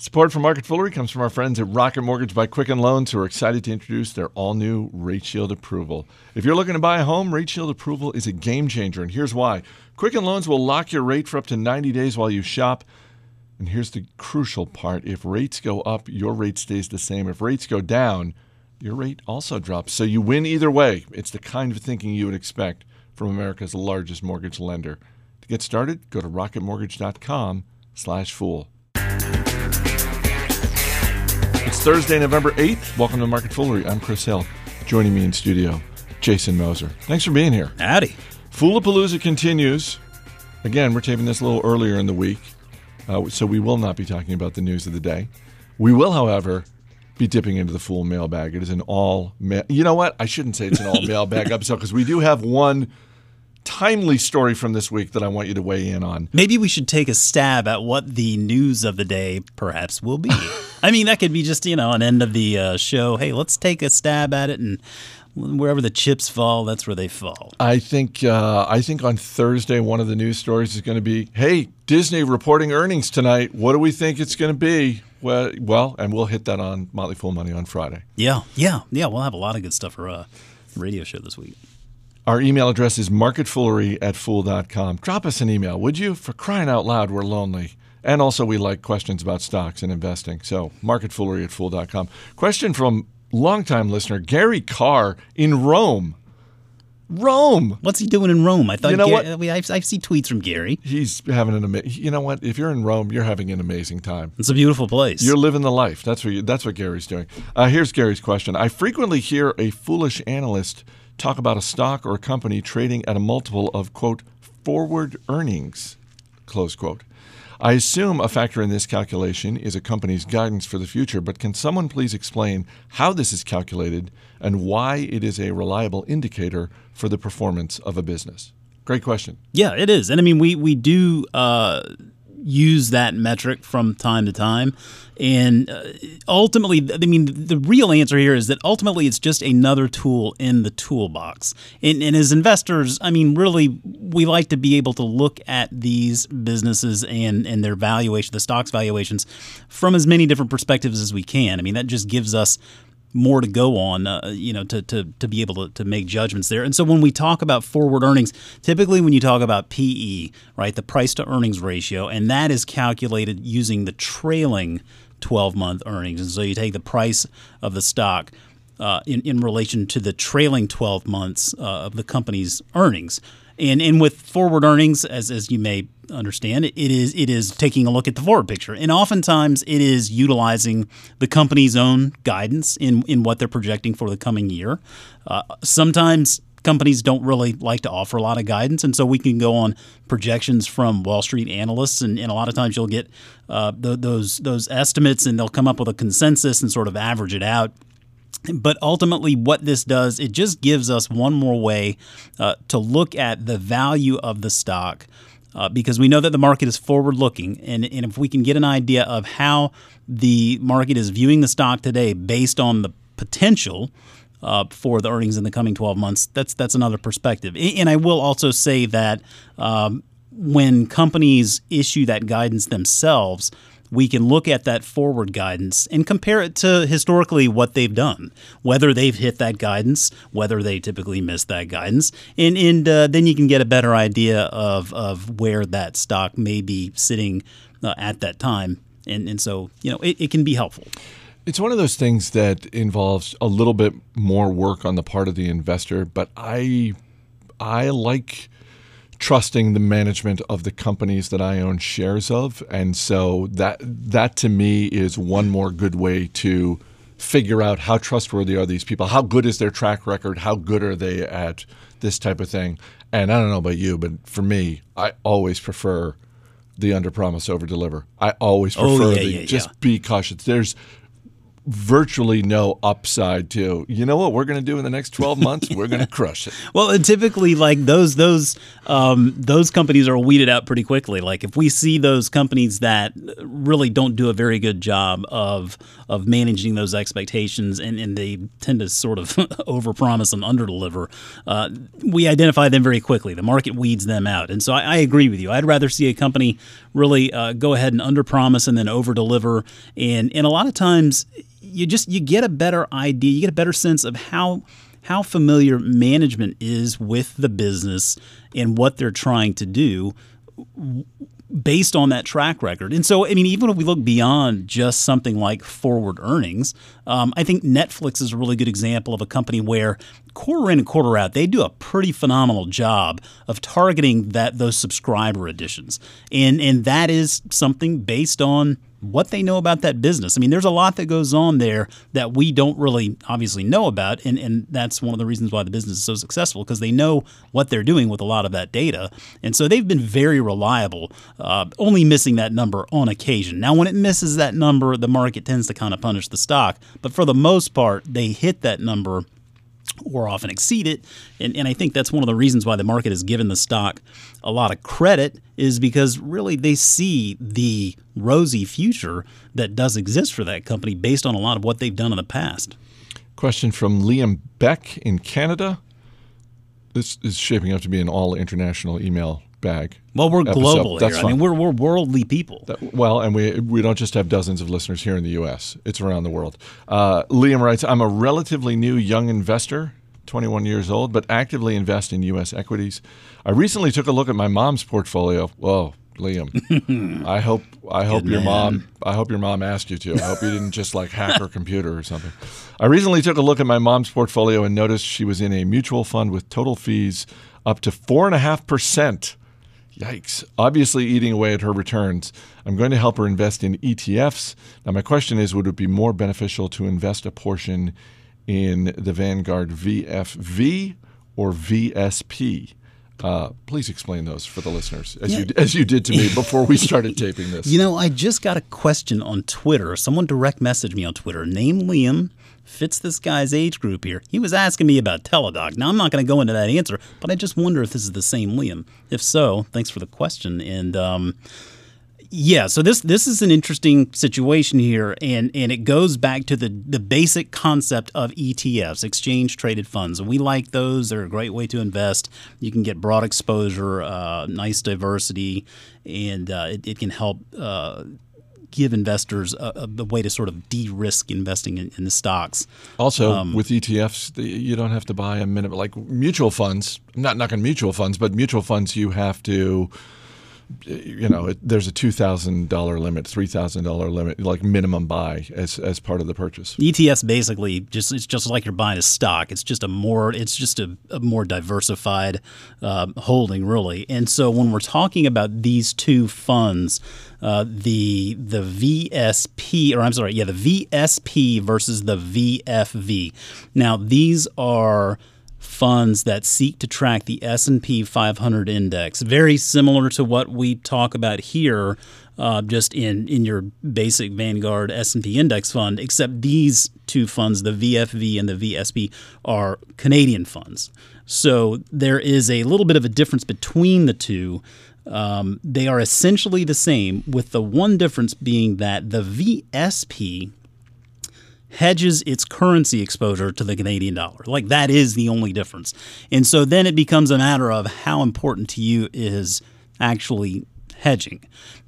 Support for Market Foolery comes from our friends at Rocket Mortgage by Quicken Loans, who are excited to introduce their all new Rate Shield approval. If you're looking to buy a home, Rate Shield approval is a game changer, and here's why. Quicken Loans will lock your rate for up to 90 days while you shop. And here's the crucial part if rates go up, your rate stays the same. If rates go down, your rate also drops. So you win either way. It's the kind of thinking you would expect from America's largest mortgage lender. To get started, go to rocketmortgage.com slash fool. It's Thursday, November 8th. Welcome to Market Foolery. I'm Chris Hill. Joining me in studio, Jason Moser. Thanks for being here. Howdy. Foolapalooza continues. Again, we're taping this a little earlier in the week, uh, so we will not be talking about the news of the day. We will, however, be dipping into the Fool mailbag. It is an all mail. You know what? I shouldn't say it's an all mailbag episode because we do have one timely story from this week that I want you to weigh in on. Maybe we should take a stab at what the news of the day perhaps will be. I mean, that could be just, you know, an end of the uh, show. Hey, let's take a stab at it and wherever the chips fall, that's where they fall. I think uh, I think on Thursday one of the news stories is going to be, "Hey, Disney reporting earnings tonight. What do we think it's going to be?" Well, well, and we'll hit that on Motley Fool Money on Friday. Yeah, yeah, yeah. We'll have a lot of good stuff for a uh, radio show this week. Our email address is marketfoolery at fool.com. Drop us an email, would you? For crying out loud, we're lonely. And also, we like questions about stocks and investing. So, marketfoolery at fool.com. Question from longtime listener Gary Carr in Rome. Rome. What's he doing in Rome? I thought You know Gary, what? I, see tweets from Gary. He's having an amazing. You know what? If you're in Rome, you're having an amazing time. It's a beautiful place. You're living the life. That's what you, that's what Gary's doing. Uh, here's Gary's question. I frequently hear a foolish analyst talk about a stock or a company trading at a multiple of quote forward earnings close quote. I assume a factor in this calculation is a company's guidance for the future, but can someone please explain how this is calculated and why it is a reliable indicator for the performance of a business? Great question. Yeah, it is, and I mean we we do uh, use that metric from time to time, and uh, ultimately, I mean the real answer here is that ultimately it's just another tool in the toolbox. And, and as investors, I mean, really, we like to be able to look at these businesses and and their valuation, the stocks valuations, from as many different perspectives as we can. I mean, that just gives us more to go on, uh, you know, to, to, to be able to, to make judgments there. And so when we talk about forward earnings, typically when you talk about PE, right, the price to earnings ratio, and that is calculated using the trailing 12 month earnings. And so you take the price of the stock uh, in, in relation to the trailing 12 months uh, of the company's earnings. And, and with forward earnings, as, as you may understand, it is it is taking a look at the forward picture, and oftentimes it is utilizing the company's own guidance in in what they're projecting for the coming year. Uh, sometimes companies don't really like to offer a lot of guidance, and so we can go on projections from Wall Street analysts, and, and a lot of times you'll get uh, th- those those estimates, and they'll come up with a consensus and sort of average it out. But ultimately, what this does, it just gives us one more way uh, to look at the value of the stock. Uh, because we know that the market is forward looking. And, and if we can get an idea of how the market is viewing the stock today based on the potential uh, for the earnings in the coming 12 months, that's, that's another perspective. And I will also say that um, when companies issue that guidance themselves, we can look at that forward guidance and compare it to historically what they've done, whether they've hit that guidance, whether they typically miss that guidance, and and uh, then you can get a better idea of of where that stock may be sitting uh, at that time, and and so you know it, it can be helpful. It's one of those things that involves a little bit more work on the part of the investor, but I I like trusting the management of the companies that I own shares of, and so that that to me is one more good way to figure out how trustworthy are these people, how good is their track record, how good are they at this type of thing. And I don't know about you, but for me, I always prefer the under promise over deliver. I always prefer Oh, prefer yeah, the yeah, just yeah. be cautious. There's virtually no upside to. You know what we're going to do in the next 12 months? We're going to crush it. Well, and typically, like those those um, those companies are weeded out pretty quickly. Like if we see those companies that really don't do a very good job of of managing those expectations, and, and they tend to sort of overpromise and underdeliver, uh, we identify them very quickly. The market weeds them out, and so I, I agree with you. I'd rather see a company really uh, go ahead and underpromise and then overdeliver, and and a lot of times you just you get a better idea, you get a better sense of how how familiar management is with the business and what they're trying to do based on that track record. And so, I mean, even if we look beyond just something like forward earnings, um, I think Netflix is a really good example of a company where quarter in and quarter out, they do a pretty phenomenal job of targeting that those subscriber additions, and and that is something based on what they know about that business. I mean, there's a lot that goes on there that we don't really obviously know about, and, and that's one of the reasons why the business is so successful because they know what they're doing with a lot of that data, and so they've been very reliable, uh, only missing that number on occasion. Now, when it misses that number, the market tends to kind of punish the stock, but for the most part, they hit that number or often exceed it. And, and I think that's one of the reasons why the market has given the stock a lot of credit is because really they see the rosy future that does exist for that company based on a lot of what they've done in the past. Question from Liam Beck in Canada. This is shaping up to be an all international email bag. Well, we're episode. global That's here. I mean, we're, we're worldly people. That- well, and we we don't just have dozens of listeners here in the U.S. It's around the world. Uh, Liam writes, "I'm a relatively new young investor, 21 years old, but actively invest in U.S. equities. I recently took a look at my mom's portfolio. Whoa." Liam, I hope I hope your man. mom I hope your mom asked you to. I hope you didn't just like hack her computer or something. I recently took a look at my mom's portfolio and noticed she was in a mutual fund with total fees up to four and a half percent. Yikes. Obviously eating away at her returns. I'm going to help her invest in ETFs. Now, my question is would it be more beneficial to invest a portion in the Vanguard VFV or VSP? Uh, please explain those for the listeners, as, you, as you did to me before we started taping this. You know, I just got a question on Twitter. Someone direct messaged me on Twitter. Name Liam fits this guy's age group here. He was asking me about Teladoc. Now I'm not going to go into that answer, but I just wonder if this is the same Liam. If so, thanks for the question. And um, yeah, so this this is an interesting situation here, and and it goes back to the the basic concept of ETFs, exchange traded funds. And we like those; they're a great way to invest. You can get broad exposure, uh, nice diversity, and uh, it, it can help. Uh, Give investors a, a, way to sort of de-risk investing in, in the stocks. Also, Um, with ETFs, the- you don't have to buy a minimum like mutual funds. I'm not knocking mutual funds, but mutual funds you have to. You know, it, there's a two thousand dollar limit, three thousand dollar limit, like minimum buy as as part of the purchase. ETFs basically just it's just like you're buying a stock. It's just a more it's just a, a more diversified uh, holding really. And so when we're talking about these two funds, uh, the the VSP or I'm sorry, yeah, the VSP versus the VFV. Now these are funds that seek to track the S&P 500 index. Very similar to what we talk about here uh, just in, in your basic Vanguard S&P index fund except these two funds the VFV and the VSP are Canadian funds. So there is a little bit of a difference between the two. Um, they are essentially the same with the one difference being that the VSP hedges its currency exposure to the Canadian dollar. Like that is the only difference. And so then it becomes a matter of how important to you is actually hedging.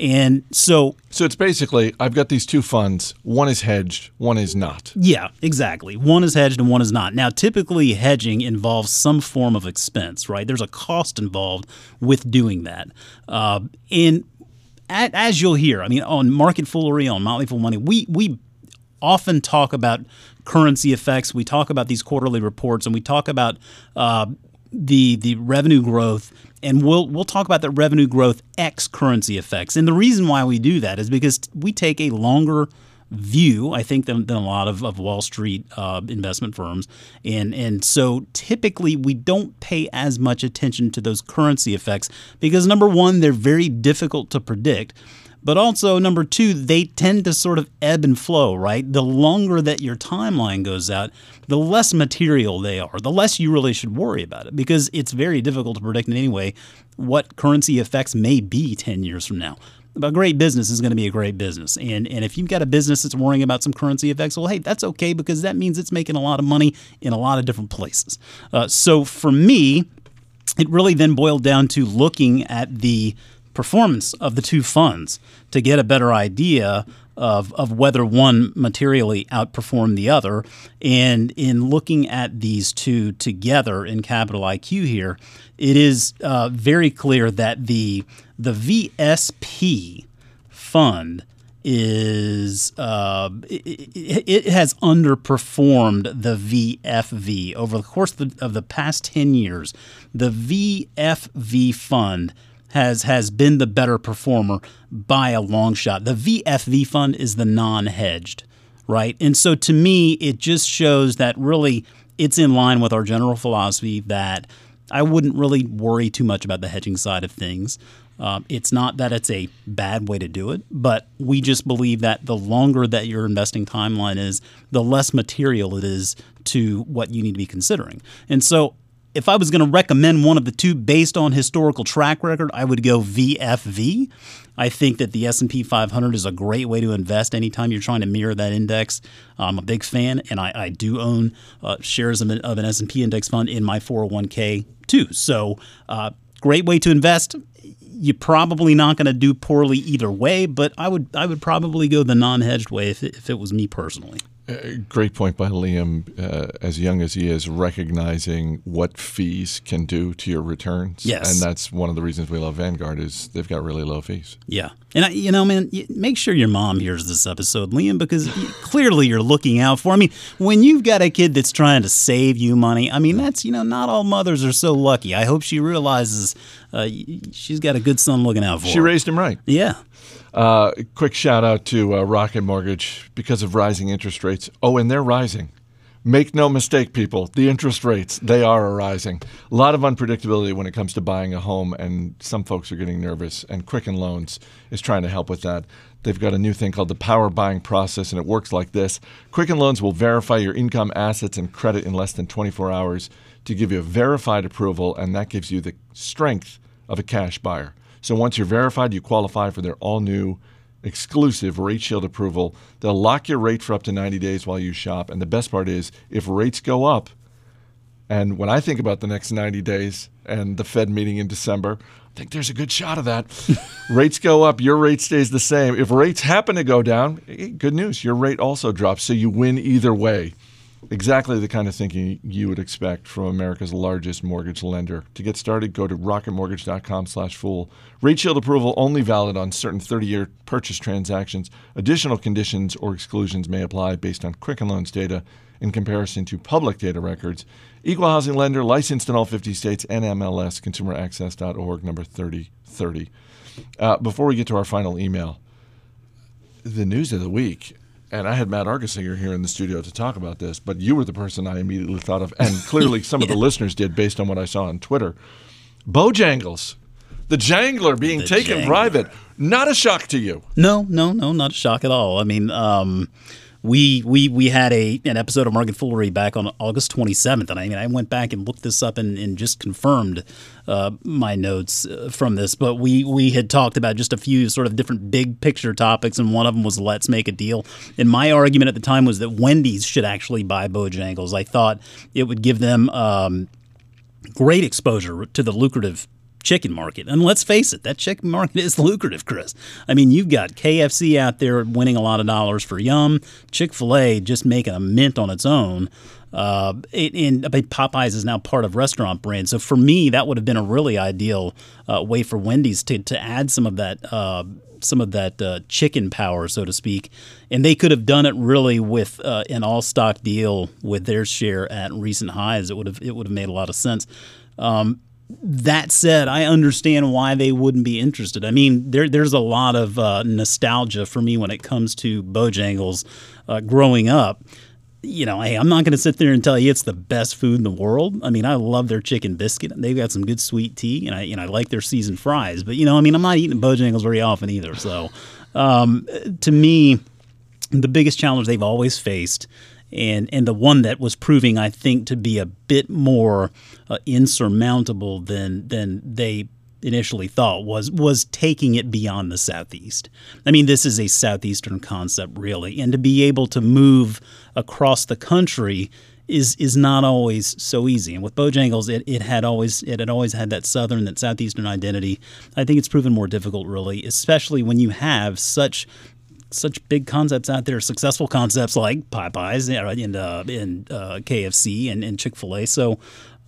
And so So it's basically I've got these two funds. One is hedged, one is not. yeah, exactly. One is hedged and one is not. Now, typically, hedging involves some form of expense, right? There's a cost involved with doing that. Uh, and a- as you'll hear, I mean, on Market Foolery, on Motley Fool Money, we we often talk about currency effects. We talk about these quarterly reports, and we talk about uh, the the revenue growth, and we'll we'll talk about the revenue growth x currency effects. And the reason why we do that is because we take a longer view, I think, than, than a lot of, of Wall Street uh, investment firms, and and so typically we don't pay as much attention to those currency effects because number one, they're very difficult to predict. But also, number two, they tend to sort of ebb and flow, right? The longer that your timeline goes out, the less material they are, the less you really should worry about it because it's very difficult to predict in any way what currency effects may be 10 years from now a great business is going to be a great business. And and if you've got a business that's worrying about some currency effects, well, hey, that's okay because that means it's making a lot of money in a lot of different places. Uh, so for me, it really then boiled down to looking at the performance of the two funds to get a better idea of, of whether one materially outperformed the other. And in looking at these two together in Capital IQ here, it is uh, very clear that the the VSP fund is uh, it, it, has underperformed the VFV over the course of the, of the past 10 years. The VFV fund has has been the better performer by a long shot. The VFV fund is the non-hedged, right? And so to me, it just shows that really it's in line with our general philosophy that I wouldn't really worry too much about the hedging side of things. Um, it's not that it's a bad way to do it, but we just believe that the longer that your investing timeline is, the less material it is to what you need to be considering. And so, if I was going to recommend one of the two based on historical track record, I would go VFV. I think that the S&P 500 is a great way to invest anytime you're trying to mirror that index. I'm a big fan, and I, I do own uh, shares of an, of an, S&P index fund in my 401k too. So, uh, great way to invest you're probably not going to do poorly either way, but I would I would probably go the non-hedged way if it, if it was me personally. Uh, great point by Liam. Uh, as young as he is, recognizing what fees can do to your returns. Yes, and that's one of the reasons we love Vanguard is they've got really low fees. Yeah, and I, you know, man, make sure your mom hears this episode, Liam, because clearly you're looking out for. I mean, when you've got a kid that's trying to save you money, I mean, that's you know, not all mothers are so lucky. I hope she realizes uh, she's got a good son looking out for. She her. raised him right. Yeah. Uh, quick shout out to uh, Rocket Mortgage because of rising interest rates. Oh, and they're rising. Make no mistake, people, the interest rates, they are rising. A lot of unpredictability when it comes to buying a home, and some folks are getting nervous, and Quicken Loans is trying to help with that. They've got a new thing called the Power Buying Process, and it works like this Quicken Loans will verify your income, assets, and credit in less than 24 hours to give you a verified approval, and that gives you the strength of a cash buyer. So once you're verified, you qualify for their all new exclusive Rate Shield approval. They'll lock your rate for up to 90 days while you shop. And the best part is, if rates go up, and when I think about the next 90 days and the Fed meeting in December, I think there's a good shot of that. rates go up, your rate stays the same. If rates happen to go down, eh, good news, your rate also drops. So you win either way. Exactly the kind of thinking you would expect from America's largest mortgage lender. To get started, go to rocketmortgage.com slash fool. Rate shield approval only valid on certain 30-year purchase transactions. Additional conditions or exclusions may apply based on Quicken Loans data in comparison to public data records. Equal housing lender, licensed in all 50 states, NMLS, consumeraccess.org, number 3030. Uh, before we get to our final email, the news of the week and I had Matt Argersinger here in the studio to talk about this, but you were the person I immediately thought of, and clearly some of the listeners did based on what I saw on Twitter. Bojangles, the Jangler being the taken jangler. private, not a shock to you. No, no, no, not a shock at all. I mean, um, we we we had a an episode of Market Foolery back on August 27th, and I mean I went back and looked this up and, and just confirmed uh, my notes uh, from this. But we we had talked about just a few sort of different big picture topics, and one of them was let's make a deal. And my argument at the time was that Wendy's should actually buy Bojangles. I thought it would give them. Um, great exposure to the lucrative chicken market. And let's face it, that chicken market is lucrative, Chris. I mean, you've got KFC out there winning a lot of dollars for Yum, Chick fil A just making a mint on its own. Uh, and Popeyes is now part of Restaurant Brand. So for me, that would have been a really ideal uh, way for Wendy's to, to add some of that. Uh, some of that uh, chicken power, so to speak, and they could have done it really with uh, an all stock deal with their share at recent highs. It would have it would have made a lot of sense. Um, that said, I understand why they wouldn't be interested. I mean, there, there's a lot of uh, nostalgia for me when it comes to Bojangles uh, growing up. you know, hey, I'm not going to sit there and tell you it's the best food in the world. I mean, I love their chicken biscuit. They've got some good sweet tea, and I, you know, I like their seasoned fries. But you know, I mean, I'm not eating Bojangles very often either. So, um, to me, the biggest challenge they've always faced, and and the one that was proving, I think, to be a bit more uh, insurmountable than than they initially thought was was taking it beyond the southeast. I mean, this is a southeastern concept, really, and to be able to move across the country is is not always so easy. And with Bojangles, it, it had always it had always had that southern, that southeastern identity. I think it's proven more difficult, really, especially when you have such such big concepts out there, successful concepts like Popeyes and uh, and uh, KFC and, and Chick Fil A. So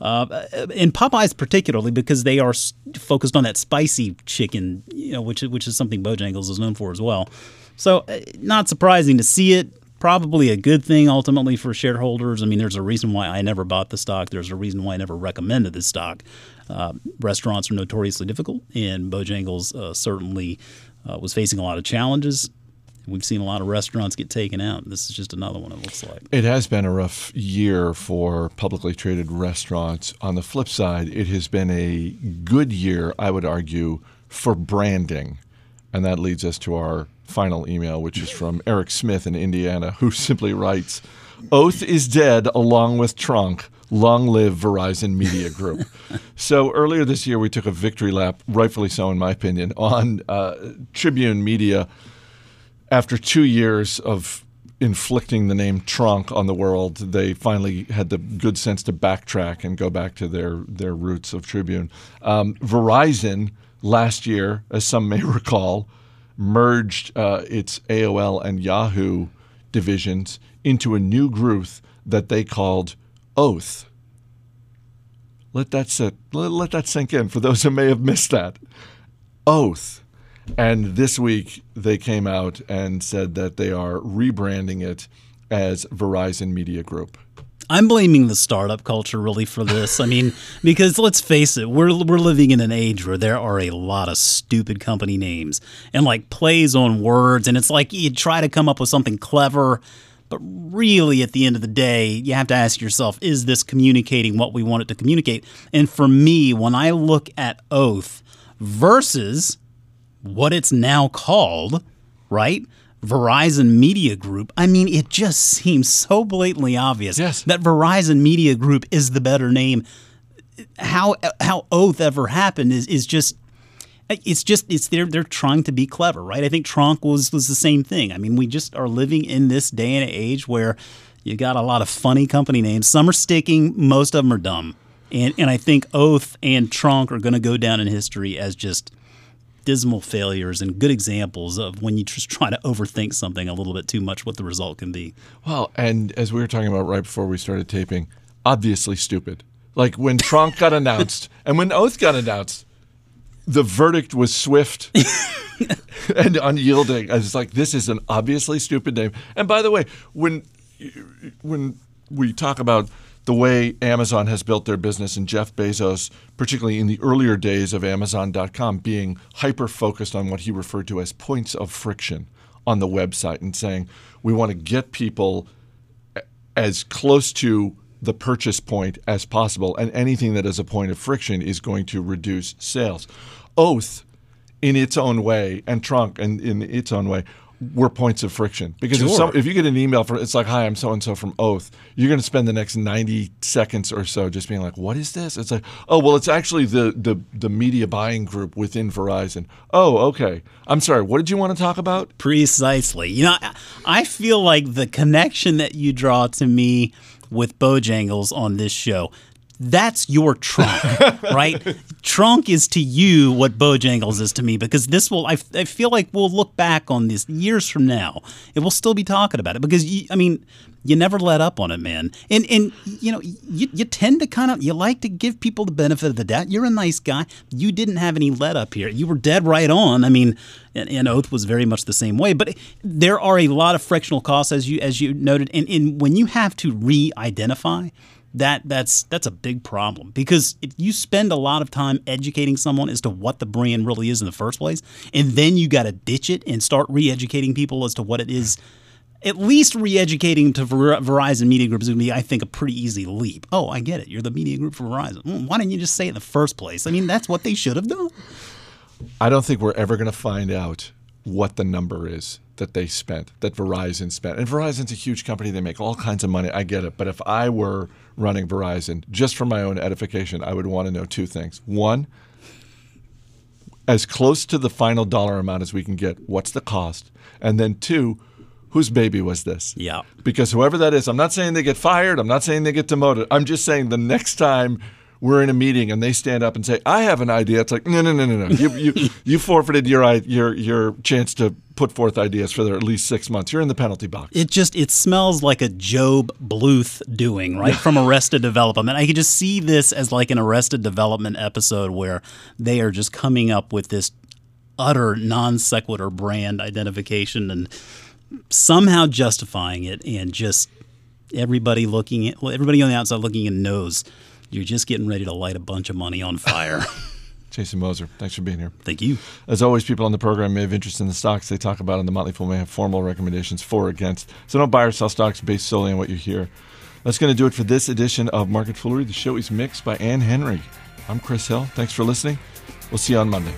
uh, and Popeyes particularly because they are focused on that spicy chicken, you know, which which is something Bojangles is known for as well. So, uh, not surprising to see it. Probably a good thing ultimately for shareholders. I mean, there's a reason why I never bought the stock. There's a reason why I never recommended the stock. Uh, restaurants are notoriously difficult, and Bojangles uh, certainly uh, was facing a lot of challenges. We've seen a lot of restaurants get taken out. This is just another one, it looks like. It has been a rough year for publicly traded restaurants. On the flip side, it has been a good year, I would argue, for branding. And that leads us to our final email, which is from Eric Smith in Indiana, who simply writes Oath is dead along with Tronc. Long live Verizon Media Group. so earlier this year, we took a victory lap, rightfully so, in my opinion, on uh, Tribune Media after two years of inflicting the name tronc on the world, they finally had the good sense to backtrack and go back to their, their roots of Tribune. Um, Verizon last year, as some may recall, merged uh, its AOL and Yahoo divisions into a new group that they called Oath. Let that sit. Let, let that sink in for those who may have missed that. Oath and this week, they came out and said that they are rebranding it as Verizon Media Group. I'm blaming the startup culture really for this. I mean, because let's face it, we're we're living in an age where there are a lot of stupid company names and like plays on words, and it's like you try to come up with something clever, but really at the end of the day, you have to ask yourself, is this communicating what we want it to communicate? And for me, when I look at Oath versus what it's now called, right? Verizon Media Group. I mean, it just seems so blatantly obvious yes. that Verizon Media Group is the better name. How how Oath ever happened is is just it's just it's they're they're trying to be clever, right? I think Tronc was was the same thing. I mean, we just are living in this day and age where you got a lot of funny company names. Some are sticking, most of them are dumb. And and I think Oath and Tronc are going to go down in history as just dismal failures and good examples of when you just try to overthink something a little bit too much, what the result can be. Well, and as we were talking about right before we started taping, obviously stupid. Like when Tronc got announced and when Oath got announced, the verdict was swift and unyielding. I was like, this is an obviously stupid name. And by the way, when when we talk about the way Amazon has built their business and Jeff Bezos, particularly in the earlier days of Amazon.com, being hyper focused on what he referred to as points of friction on the website and saying, we want to get people as close to the purchase point as possible, and anything that is a point of friction is going to reduce sales. Oath, in its own way, and Tronc, in, in its own way, were points of friction. Because sure. if, some, if, you get an email from it's like hi i'm so and so from oath you're going to spend the next 90 seconds or so just being like what is this? It's like oh well it's actually the the, the media buying group within verizon. Oh okay. I'm sorry what did you want to talk about? Precisely. You know i feel like the connection that you draw to me with bojangles on this show that's your tronc, right? tronc is to you what Bojangles is to me because this will, I, I feel like we'll look back on this years from now. It will still be talking about it because, you, I mean, you never let up on it, man. And, and you know, you, you tend to kind of, you like to give people the benefit of the doubt. You're a nice guy. You didn't have any let up here. You were dead right on. I mean, and, and Oath was very much the same way. But there are a lot of frictional costs, as you, as you noted. And, and when you have to re identify, that that's that's a big problem because if you spend a lot of time educating someone as to what the brand really is in the first place and then you got to ditch it and start re-educating people as to what it is at least re-educating to Ver- Verizon Media Group is going to be, I think, a pretty easy leap. Oh, I get it. You're the media group for Verizon. Hmm, why didn't you just say it in the first place? I mean, that's what they should have done. I don't think we're ever going to find out what the number is that they spent, that Verizon spent. And Verizon's a huge company; they make all kinds of money. I get it. But if I were running Verizon, just for my own edification, I would want to know two things. One, as close to the final dollar amount as we can get, what's the cost? And then two, whose baby was this? Yeah. Because whoever that is, I'm not saying they get fired. I'm not saying they get demoted. I'm just saying the next time we're in a meeting and they stand up and say, "I have an idea," it's like, no, no, no, no, no. You you, you forfeited your your your chance to put forth ideas for at least six months. You're in the penalty box. It just it smells like a Gob Bluth doing right from Arrested Development. I could just see this as like an Arrested Development episode where they are just coming up with this utter non sequitur brand identification and somehow justifying it, and just everybody looking at well, everybody on the outside looking in knows you're just getting ready to light a bunch of money on fire. Jason Moser, thanks for being here. Thank you. As always, people on the program may have interest in the stocks they talk about, and the Motley Fool may have formal recommendations for or against. So don't buy or sell stocks based solely on what you hear. That's going to do it for this edition of Market Foolery. The show is mixed by Ann Henry. I'm Chris Hill. Thanks for listening. We'll see you on Monday.